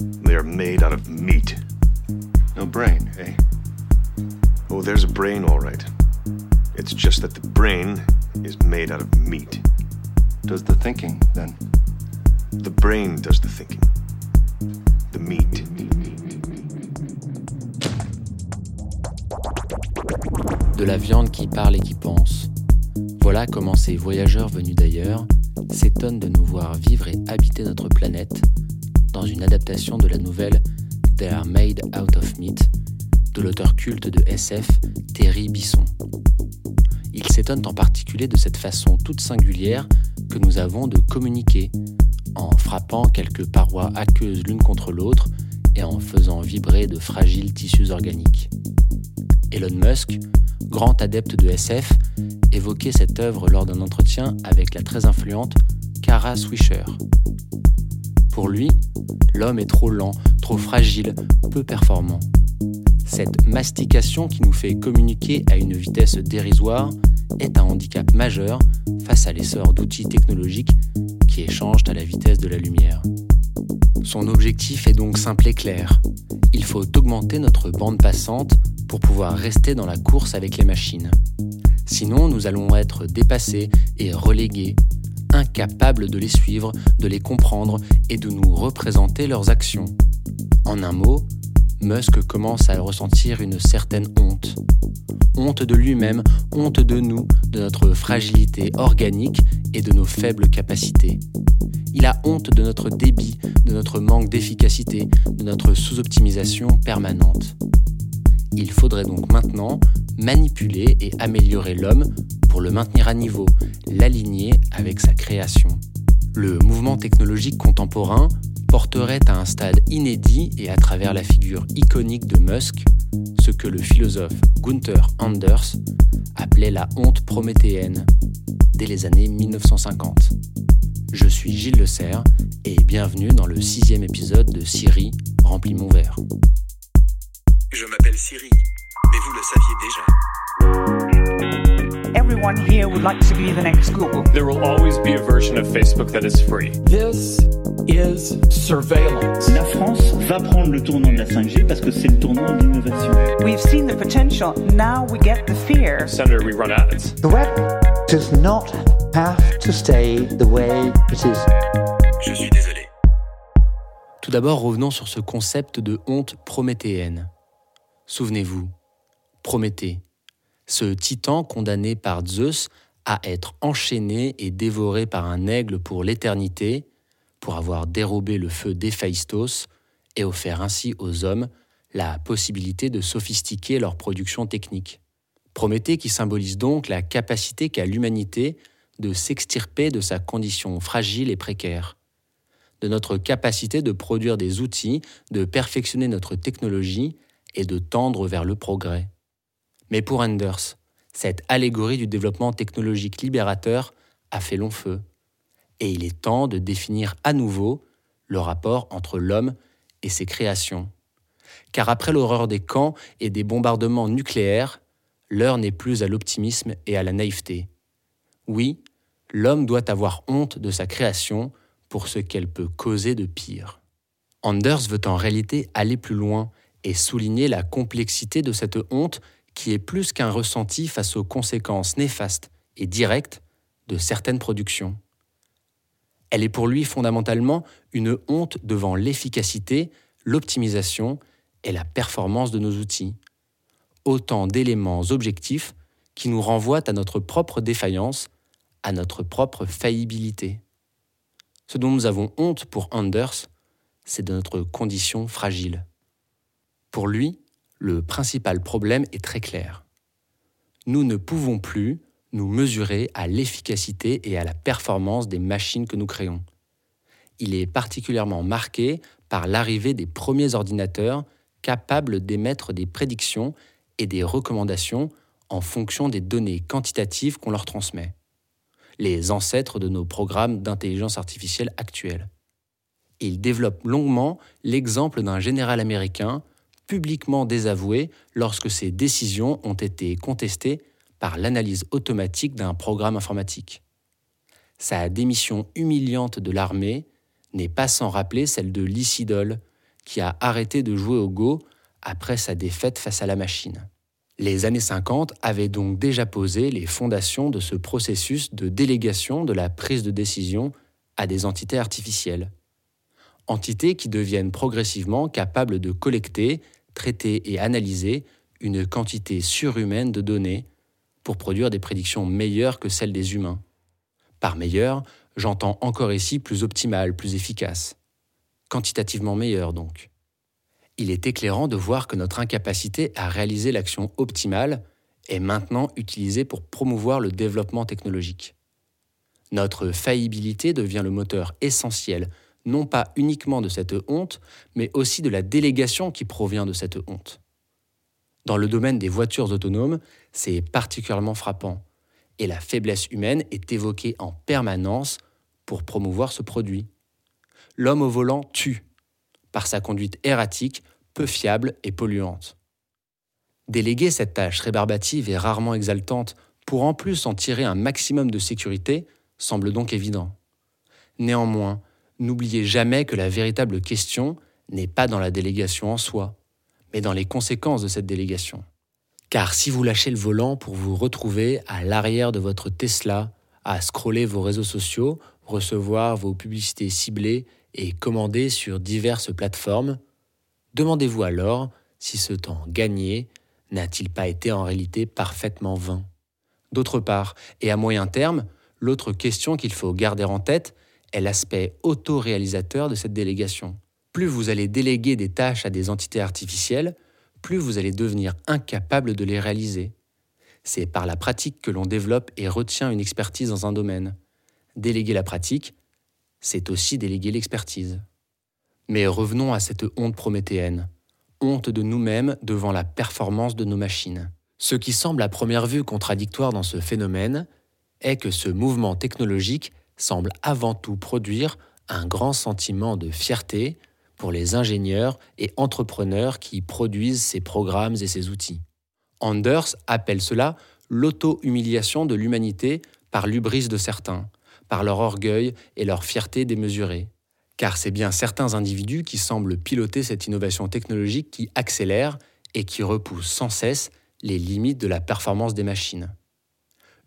They are made out of meat. No brain, eh? Oh, there's a brain, all right. It's just that the brain is made out of meat. Does the thinking, then? The brain does the thinking. The meat. De la viande qui parle et qui pense. Voilà comment ces voyageurs venus d'ailleurs s'étonnent de nous voir vivre et habiter notre planète dans une adaptation de la nouvelle They Are Made Out of Meat de l'auteur culte de SF Terry Bisson. Ils s'étonnent en particulier de cette façon toute singulière que nous avons de communiquer en frappant quelques parois aqueuses l'une contre l'autre et en faisant vibrer de fragiles tissus organiques. Elon Musk, grand adepte de SF, évoquait cette œuvre lors d'un entretien avec la très influente Kara Swisher. Pour lui, l'homme est trop lent, trop fragile, peu performant. Cette mastication qui nous fait communiquer à une vitesse dérisoire est un handicap majeur face à l'essor d'outils technologiques qui échangent à la vitesse de la lumière. Son objectif est donc simple et clair. Il faut augmenter notre bande passante pour pouvoir rester dans la course avec les machines. Sinon, nous allons être dépassés et relégués, incapables de les suivre, de les comprendre et de nous représenter leurs actions. En un mot, Musk commence à ressentir une certaine honte. Honte de lui-même, honte de nous, de notre fragilité organique et de nos faibles capacités. Il a honte de notre débit, de notre manque d'efficacité, de notre sous-optimisation permanente. Il faudrait donc maintenant manipuler et améliorer l'homme pour le maintenir à niveau, l'aligner avec sa création. Le mouvement technologique contemporain porterait à un stade inédit et à travers la figure iconique de Musk, ce que le philosophe Gunther Anders appelait la honte prométhéenne dès les années 1950. Je suis Gilles Le Serre et bienvenue dans le sixième épisode de Siri remplit mon verre. Je m'appelle Siri, mais vous le saviez déjà. Everyone here would like to be the next Google. There will always be a version of Facebook that is free. This is surveillance. La France va prendre le tournant de la 5G parce que c'est le tournant de l'innovation. We've seen the potential, now we get the fear. Senator, we run ads. The web does not have to stay the way it is. Je suis désolé. Tout d'abord, revenons sur ce concept de honte prométhéenne. Souvenez-vous, Prométhée, ce titan condamné par Zeus à être enchaîné et dévoré par un aigle pour l'éternité, pour avoir dérobé le feu d'Héphaïstos et offert ainsi aux hommes la possibilité de sophistiquer leur production technique. Prométhée qui symbolise donc la capacité qu'a l'humanité de s'extirper de sa condition fragile et précaire, de notre capacité de produire des outils, de perfectionner notre technologie et de tendre vers le progrès. Mais pour Anders, cette allégorie du développement technologique libérateur a fait long feu, et il est temps de définir à nouveau le rapport entre l'homme et ses créations. Car après l'horreur des camps et des bombardements nucléaires, l'heure n'est plus à l'optimisme et à la naïveté. Oui, l'homme doit avoir honte de sa création pour ce qu'elle peut causer de pire. Anders veut en réalité aller plus loin et souligner la complexité de cette honte qui est plus qu'un ressenti face aux conséquences néfastes et directes de certaines productions. Elle est pour lui fondamentalement une honte devant l'efficacité, l'optimisation et la performance de nos outils. Autant d'éléments objectifs qui nous renvoient à notre propre défaillance, à notre propre faillibilité. Ce dont nous avons honte pour Anders, c'est de notre condition fragile. Pour lui, le principal problème est très clair. Nous ne pouvons plus nous mesurer à l'efficacité et à la performance des machines que nous créons. Il est particulièrement marqué par l'arrivée des premiers ordinateurs capables d'émettre des prédictions et des recommandations en fonction des données quantitatives qu'on leur transmet, les ancêtres de nos programmes d'intelligence artificielle actuels. Il développe longuement l'exemple d'un général américain publiquement désavoué lorsque ses décisions ont été contestées par l'analyse automatique d'un programme informatique. Sa démission humiliante de l'armée n'est pas sans rappeler celle de Lysidol, qui a arrêté de jouer au Go après sa défaite face à la machine. Les années 50 avaient donc déjà posé les fondations de ce processus de délégation de la prise de décision à des entités artificielles. Entités qui deviennent progressivement capables de collecter, traiter et analyser une quantité surhumaine de données pour produire des prédictions meilleures que celles des humains. Par meilleures, j'entends encore ici plus optimales, plus efficaces. Quantitativement meilleures donc il est éclairant de voir que notre incapacité à réaliser l'action optimale est maintenant utilisée pour promouvoir le développement technologique. Notre faillibilité devient le moteur essentiel, non pas uniquement de cette honte, mais aussi de la délégation qui provient de cette honte. Dans le domaine des voitures autonomes, c'est particulièrement frappant, et la faiblesse humaine est évoquée en permanence pour promouvoir ce produit. L'homme au volant tue, par sa conduite erratique, peu fiable et polluante. Déléguer cette tâche rébarbative et rarement exaltante pour en plus en tirer un maximum de sécurité semble donc évident. Néanmoins, n'oubliez jamais que la véritable question n'est pas dans la délégation en soi, mais dans les conséquences de cette délégation. Car si vous lâchez le volant pour vous retrouver à l'arrière de votre Tesla, à scroller vos réseaux sociaux, recevoir vos publicités ciblées et commandées sur diverses plateformes, demandez-vous alors si ce temps gagné n'a-t-il pas été en réalité parfaitement vain? D'autre part, et à moyen terme, l'autre question qu'il faut garder en tête est l'aspect autoréalisateur de cette délégation. Plus vous allez déléguer des tâches à des entités artificielles, plus vous allez devenir incapable de les réaliser. C'est par la pratique que l'on développe et retient une expertise dans un domaine. Déléguer la pratique, c'est aussi déléguer l'expertise. Mais revenons à cette honte prométhéenne, honte de nous-mêmes devant la performance de nos machines. Ce qui semble à première vue contradictoire dans ce phénomène est que ce mouvement technologique semble avant tout produire un grand sentiment de fierté pour les ingénieurs et entrepreneurs qui produisent ces programmes et ces outils. Anders appelle cela l'auto-humiliation de l'humanité par l'ubris de certains, par leur orgueil et leur fierté démesurée. Car c'est bien certains individus qui semblent piloter cette innovation technologique qui accélère et qui repousse sans cesse les limites de la performance des machines.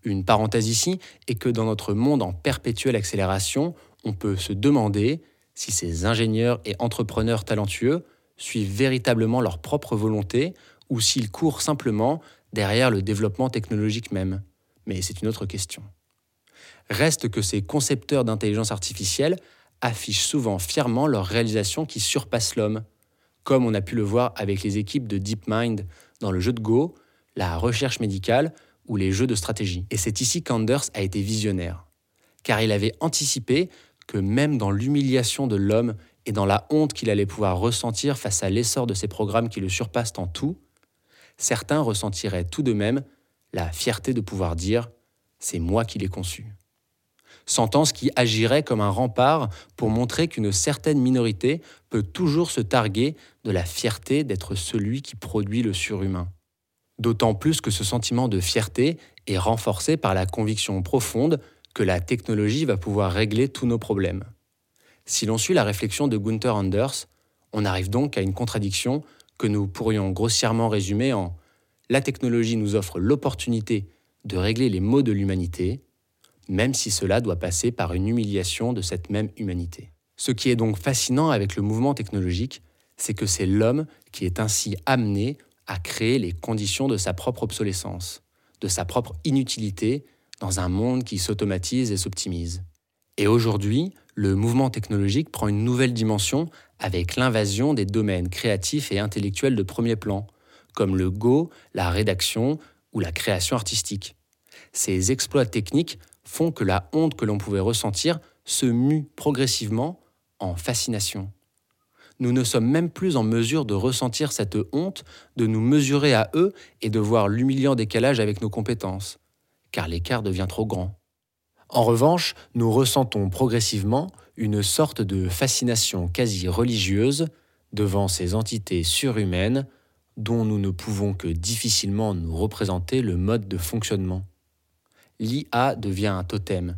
Une parenthèse ici est que dans notre monde en perpétuelle accélération, on peut se demander si ces ingénieurs et entrepreneurs talentueux suivent véritablement leur propre volonté ou s'ils courent simplement derrière le développement technologique même. Mais c'est une autre question. Reste que ces concepteurs d'intelligence artificielle affichent souvent fièrement leurs réalisations qui surpassent l'homme, comme on a pu le voir avec les équipes de DeepMind dans le jeu de Go, la recherche médicale ou les jeux de stratégie. Et c'est ici qu'Anders a été visionnaire, car il avait anticipé que même dans l'humiliation de l'homme et dans la honte qu'il allait pouvoir ressentir face à l'essor de ces programmes qui le surpassent en tout, certains ressentiraient tout de même la fierté de pouvoir dire ⁇ c'est moi qui l'ai conçu ⁇ sentence qui agirait comme un rempart pour montrer qu'une certaine minorité peut toujours se targuer de la fierté d'être celui qui produit le surhumain. D'autant plus que ce sentiment de fierté est renforcé par la conviction profonde que la technologie va pouvoir régler tous nos problèmes. Si l'on suit la réflexion de Gunther Anders, on arrive donc à une contradiction que nous pourrions grossièrement résumer en La technologie nous offre l'opportunité de régler les maux de l'humanité, même si cela doit passer par une humiliation de cette même humanité. Ce qui est donc fascinant avec le mouvement technologique, c'est que c'est l'homme qui est ainsi amené à créer les conditions de sa propre obsolescence, de sa propre inutilité dans un monde qui s'automatise et s'optimise. Et aujourd'hui, le mouvement technologique prend une nouvelle dimension avec l'invasion des domaines créatifs et intellectuels de premier plan, comme le Go, la rédaction ou la création artistique. Ces exploits techniques font que la honte que l'on pouvait ressentir se mue progressivement en fascination. Nous ne sommes même plus en mesure de ressentir cette honte, de nous mesurer à eux et de voir l'humiliant décalage avec nos compétences, car l'écart devient trop grand. En revanche, nous ressentons progressivement une sorte de fascination quasi religieuse devant ces entités surhumaines dont nous ne pouvons que difficilement nous représenter le mode de fonctionnement l'IA devient un totem,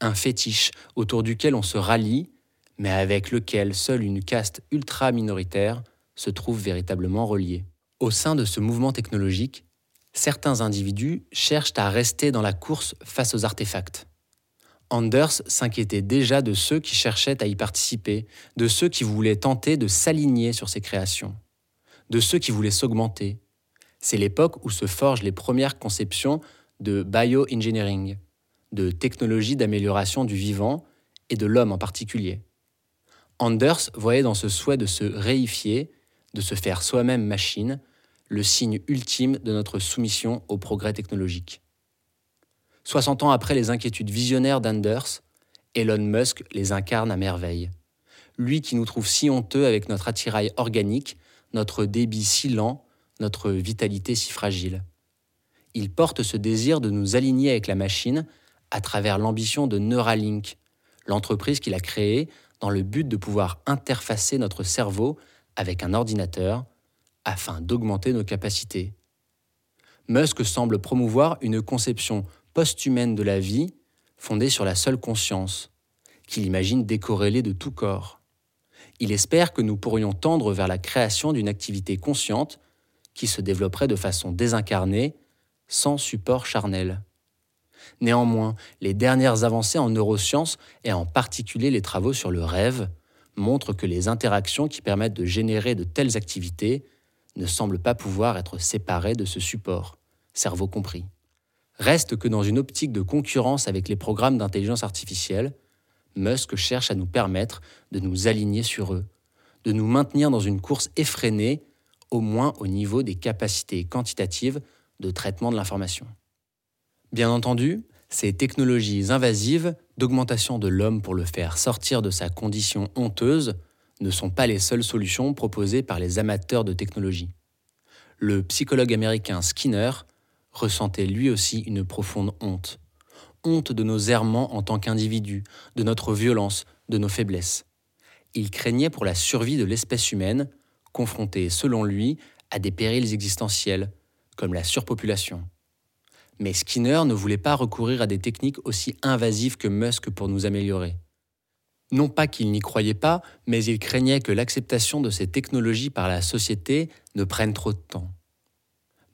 un fétiche autour duquel on se rallie, mais avec lequel seule une caste ultra minoritaire se trouve véritablement reliée. Au sein de ce mouvement technologique, certains individus cherchent à rester dans la course face aux artefacts. Anders s'inquiétait déjà de ceux qui cherchaient à y participer, de ceux qui voulaient tenter de s'aligner sur ces créations, de ceux qui voulaient s'augmenter. C'est l'époque où se forgent les premières conceptions de bioengineering, de technologie d'amélioration du vivant et de l'homme en particulier. Anders voyait dans ce souhait de se réifier, de se faire soi-même machine, le signe ultime de notre soumission au progrès technologique. 60 ans après les inquiétudes visionnaires d'Anders, Elon Musk les incarne à merveille. Lui qui nous trouve si honteux avec notre attirail organique, notre débit si lent, notre vitalité si fragile. Il porte ce désir de nous aligner avec la machine à travers l'ambition de Neuralink, l'entreprise qu'il a créée dans le but de pouvoir interfacer notre cerveau avec un ordinateur afin d'augmenter nos capacités. Musk semble promouvoir une conception post-humaine de la vie fondée sur la seule conscience, qu'il imagine décorrélée de tout corps. Il espère que nous pourrions tendre vers la création d'une activité consciente qui se développerait de façon désincarnée, sans support charnel. Néanmoins, les dernières avancées en neurosciences, et en particulier les travaux sur le rêve, montrent que les interactions qui permettent de générer de telles activités ne semblent pas pouvoir être séparées de ce support, cerveau compris. Reste que dans une optique de concurrence avec les programmes d'intelligence artificielle, Musk cherche à nous permettre de nous aligner sur eux, de nous maintenir dans une course effrénée, au moins au niveau des capacités quantitatives de traitement de l'information. Bien entendu, ces technologies invasives d'augmentation de l'homme pour le faire sortir de sa condition honteuse ne sont pas les seules solutions proposées par les amateurs de technologie. Le psychologue américain Skinner ressentait lui aussi une profonde honte. Honte de nos errements en tant qu'individus, de notre violence, de nos faiblesses. Il craignait pour la survie de l'espèce humaine, confrontée, selon lui, à des périls existentiels, comme la surpopulation. Mais Skinner ne voulait pas recourir à des techniques aussi invasives que Musk pour nous améliorer. Non pas qu'il n'y croyait pas, mais il craignait que l'acceptation de ces technologies par la société ne prenne trop de temps.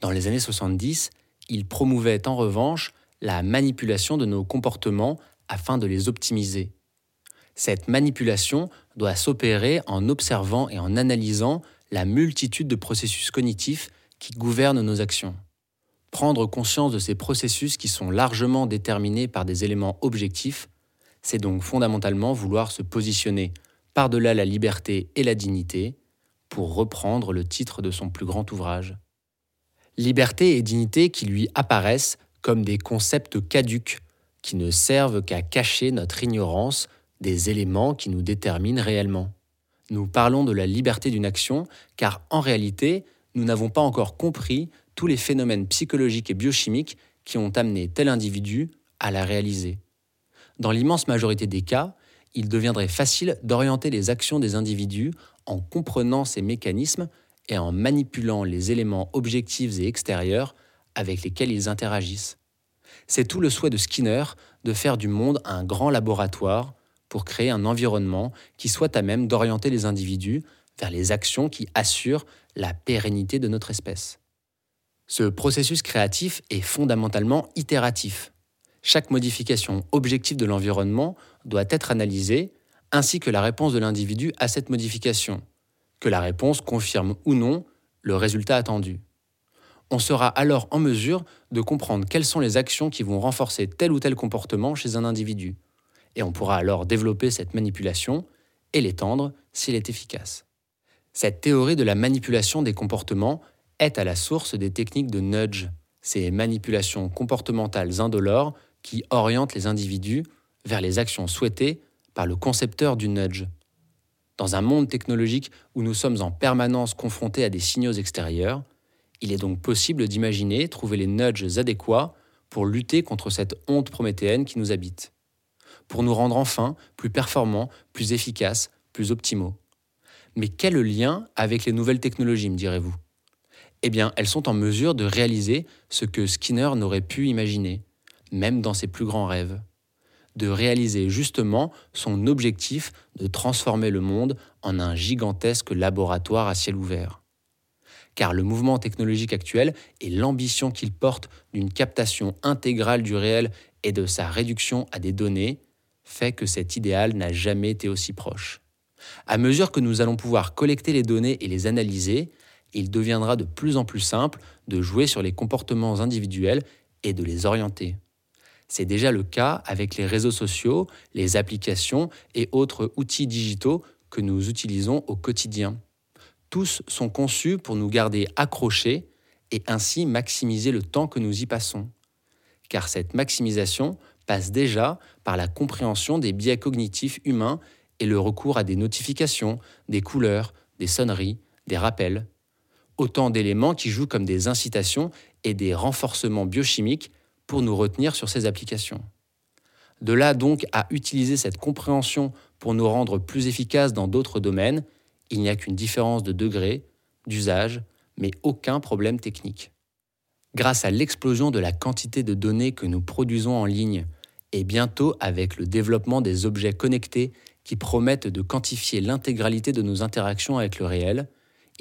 Dans les années 70, il promouvait en revanche la manipulation de nos comportements afin de les optimiser. Cette manipulation doit s'opérer en observant et en analysant la multitude de processus cognitifs qui gouvernent nos actions. Prendre conscience de ces processus qui sont largement déterminés par des éléments objectifs, c'est donc fondamentalement vouloir se positionner par-delà la liberté et la dignité, pour reprendre le titre de son plus grand ouvrage liberté et dignité qui lui apparaissent comme des concepts caducs, qui ne servent qu'à cacher notre ignorance des éléments qui nous déterminent réellement. Nous parlons de la liberté d'une action car en réalité, nous n'avons pas encore compris tous les phénomènes psychologiques et biochimiques qui ont amené tel individu à la réaliser. Dans l'immense majorité des cas, il deviendrait facile d'orienter les actions des individus en comprenant ces mécanismes et en manipulant les éléments objectifs et extérieurs avec lesquels ils interagissent. C'est tout le souhait de Skinner de faire du monde un grand laboratoire pour créer un environnement qui soit à même d'orienter les individus vers les actions qui assurent la pérennité de notre espèce. Ce processus créatif est fondamentalement itératif. Chaque modification objective de l'environnement doit être analysée, ainsi que la réponse de l'individu à cette modification, que la réponse confirme ou non le résultat attendu. On sera alors en mesure de comprendre quelles sont les actions qui vont renforcer tel ou tel comportement chez un individu, et on pourra alors développer cette manipulation et l'étendre s'il est efficace. Cette théorie de la manipulation des comportements est à la source des techniques de nudge, ces manipulations comportementales indolores qui orientent les individus vers les actions souhaitées par le concepteur du nudge. Dans un monde technologique où nous sommes en permanence confrontés à des signaux extérieurs, il est donc possible d'imaginer trouver les nudges adéquats pour lutter contre cette honte prométhéenne qui nous habite, pour nous rendre enfin plus performants, plus efficaces, plus optimaux. Mais quel lien avec les nouvelles technologies, me direz-vous? Eh bien, elles sont en mesure de réaliser ce que Skinner n'aurait pu imaginer, même dans ses plus grands rêves. de réaliser justement son objectif de transformer le monde en un gigantesque laboratoire à ciel ouvert. Car le mouvement technologique actuel et l'ambition qu'il porte d'une captation intégrale du réel et de sa réduction à des données fait que cet idéal n'a jamais été aussi proche. À mesure que nous allons pouvoir collecter les données et les analyser, il deviendra de plus en plus simple de jouer sur les comportements individuels et de les orienter. C'est déjà le cas avec les réseaux sociaux, les applications et autres outils digitaux que nous utilisons au quotidien. Tous sont conçus pour nous garder accrochés et ainsi maximiser le temps que nous y passons. Car cette maximisation passe déjà par la compréhension des biais cognitifs humains et le recours à des notifications, des couleurs, des sonneries, des rappels. Autant d'éléments qui jouent comme des incitations et des renforcements biochimiques pour nous retenir sur ces applications. De là donc à utiliser cette compréhension pour nous rendre plus efficaces dans d'autres domaines, il n'y a qu'une différence de degré, d'usage, mais aucun problème technique. Grâce à l'explosion de la quantité de données que nous produisons en ligne, et bientôt avec le développement des objets connectés qui promettent de quantifier l'intégralité de nos interactions avec le réel,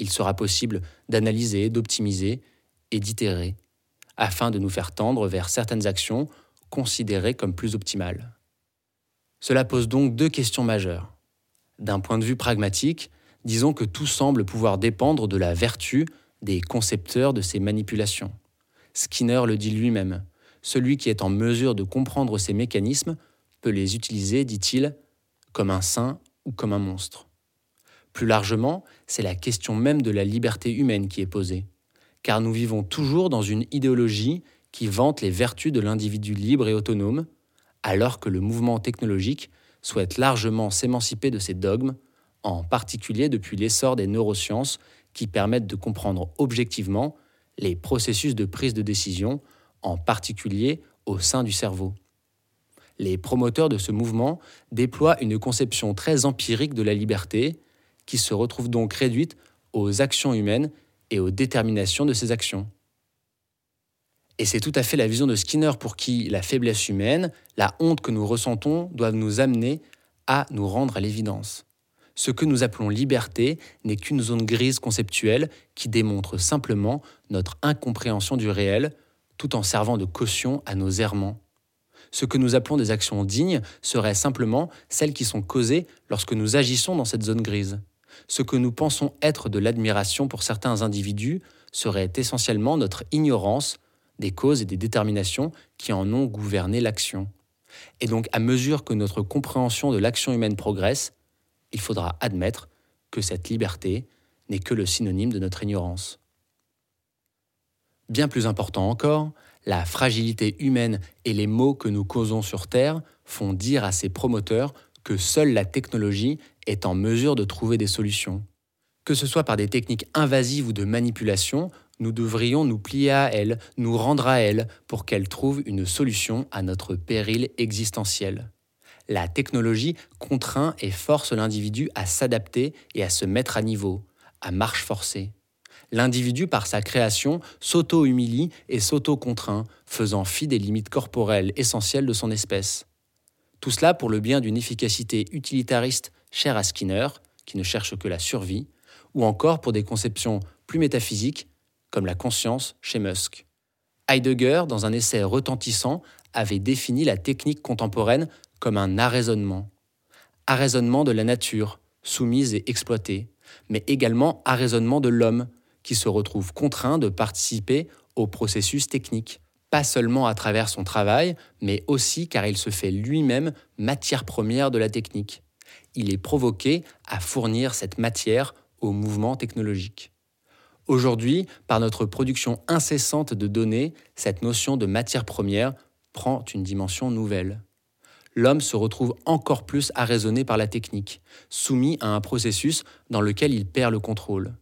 il sera possible d'analyser, d'optimiser et d'itérer afin de nous faire tendre vers certaines actions considérées comme plus optimales. Cela pose donc deux questions majeures. D'un point de vue pragmatique, disons que tout semble pouvoir dépendre de la vertu des concepteurs de ces manipulations. Skinner le dit lui-même, celui qui est en mesure de comprendre ces mécanismes peut les utiliser, dit-il, comme un saint ou comme un monstre. Plus largement, c'est la question même de la liberté humaine qui est posée car nous vivons toujours dans une idéologie qui vante les vertus de l'individu libre et autonome, alors que le mouvement technologique souhaite largement s'émanciper de ces dogmes, en particulier depuis l'essor des neurosciences qui permettent de comprendre objectivement les processus de prise de décision, en particulier au sein du cerveau. Les promoteurs de ce mouvement déploient une conception très empirique de la liberté, qui se retrouve donc réduite aux actions humaines et aux déterminations de ses actions. Et c'est tout à fait la vision de Skinner pour qui la faiblesse humaine, la honte que nous ressentons doivent nous amener à nous rendre à l'évidence. Ce que nous appelons liberté n'est qu'une zone grise conceptuelle qui démontre simplement notre incompréhension du réel tout en servant de caution à nos errements. Ce que nous appelons des actions dignes seraient simplement celles qui sont causées lorsque nous agissons dans cette zone grise ce que nous pensons être de l'admiration pour certains individus serait essentiellement notre ignorance des causes et des déterminations qui en ont gouverné l'action. Et donc, à mesure que notre compréhension de l'action humaine progresse, il faudra admettre que cette liberté n'est que le synonyme de notre ignorance. Bien plus important encore, la fragilité humaine et les maux que nous causons sur Terre font dire à ses promoteurs que seule la technologie est en mesure de trouver des solutions. Que ce soit par des techniques invasives ou de manipulation, nous devrions nous plier à elle, nous rendre à elle, pour qu'elle trouve une solution à notre péril existentiel. La technologie contraint et force l'individu à s'adapter et à se mettre à niveau, à marche forcée. L'individu, par sa création, s'auto-humilie et s'auto-contraint, faisant fi des limites corporelles essentielles de son espèce. Tout cela pour le bien d'une efficacité utilitariste chère à Skinner, qui ne cherche que la survie, ou encore pour des conceptions plus métaphysiques, comme la conscience chez Musk. Heidegger, dans un essai retentissant, avait défini la technique contemporaine comme un arraisonnement. Arraisonnement de la nature, soumise et exploitée, mais également arraisonnement de l'homme, qui se retrouve contraint de participer au processus technique pas seulement à travers son travail, mais aussi car il se fait lui-même matière première de la technique. Il est provoqué à fournir cette matière au mouvement technologique. Aujourd'hui, par notre production incessante de données, cette notion de matière première prend une dimension nouvelle. L'homme se retrouve encore plus arraisonné par la technique, soumis à un processus dans lequel il perd le contrôle.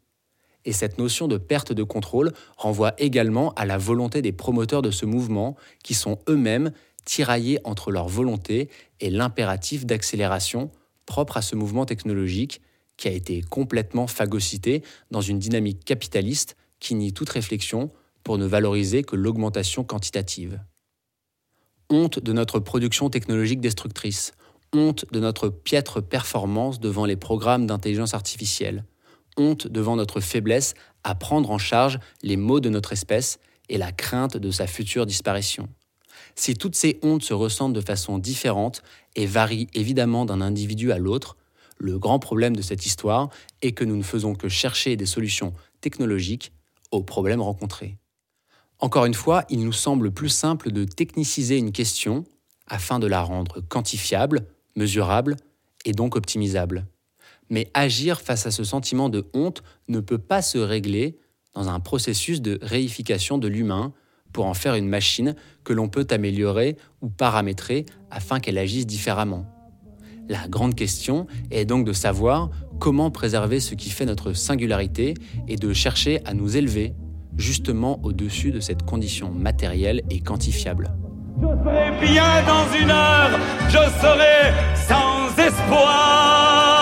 Et cette notion de perte de contrôle renvoie également à la volonté des promoteurs de ce mouvement, qui sont eux-mêmes tiraillés entre leur volonté et l'impératif d'accélération propre à ce mouvement technologique qui a été complètement phagocyté dans une dynamique capitaliste qui nie toute réflexion pour ne valoriser que l'augmentation quantitative. Honte de notre production technologique destructrice. Honte de notre piètre performance devant les programmes d'intelligence artificielle. Honte devant notre faiblesse à prendre en charge les maux de notre espèce et la crainte de sa future disparition. Si toutes ces hontes se ressentent de façon différente et varient évidemment d'un individu à l'autre, le grand problème de cette histoire est que nous ne faisons que chercher des solutions technologiques aux problèmes rencontrés. Encore une fois, il nous semble plus simple de techniciser une question afin de la rendre quantifiable, mesurable et donc optimisable. Mais agir face à ce sentiment de honte ne peut pas se régler dans un processus de réification de l'humain pour en faire une machine que l'on peut améliorer ou paramétrer afin qu'elle agisse différemment. La grande question est donc de savoir comment préserver ce qui fait notre singularité et de chercher à nous élever justement au-dessus de cette condition matérielle et quantifiable. Je serai bien dans une heure, je serai sans espoir.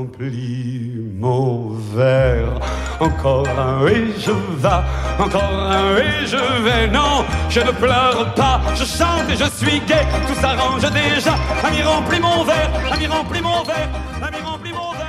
Remplis mon verre. Encore un et je vais, encore un et je vais. Non, je ne pleure pas, je chante et je suis gai. Tout s'arrange déjà. Ami, remplis mon verre, ami, remplis mon verre, ami, remplis mon verre.